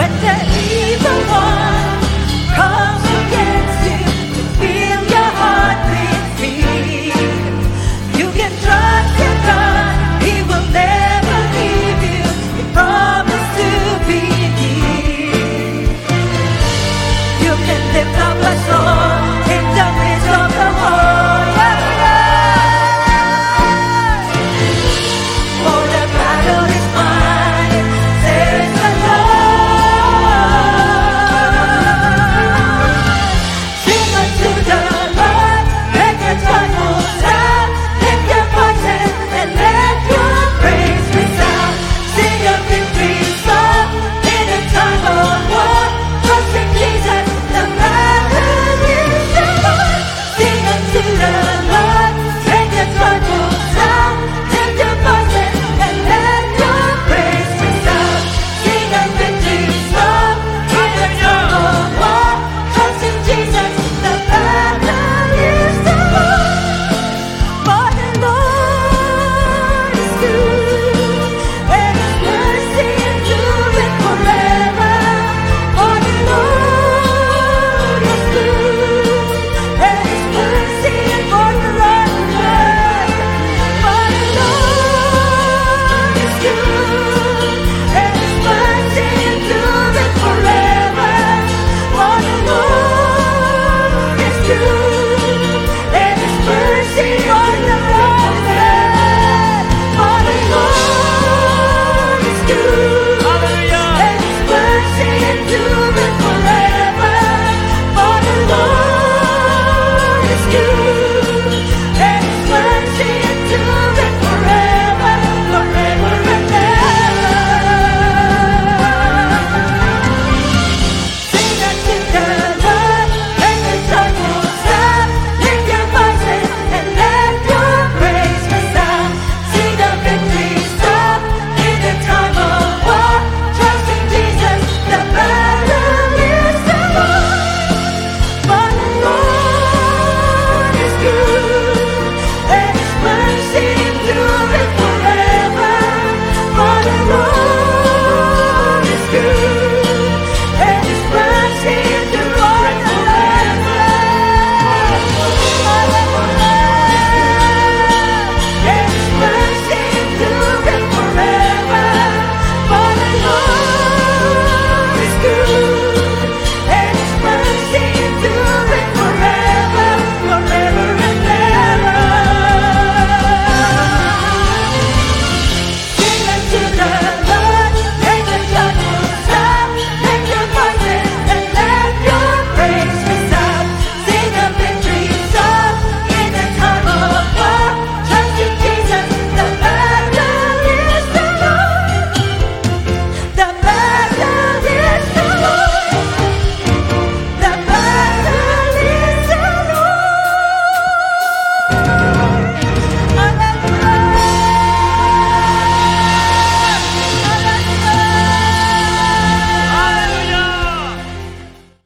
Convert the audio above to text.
when 分 you.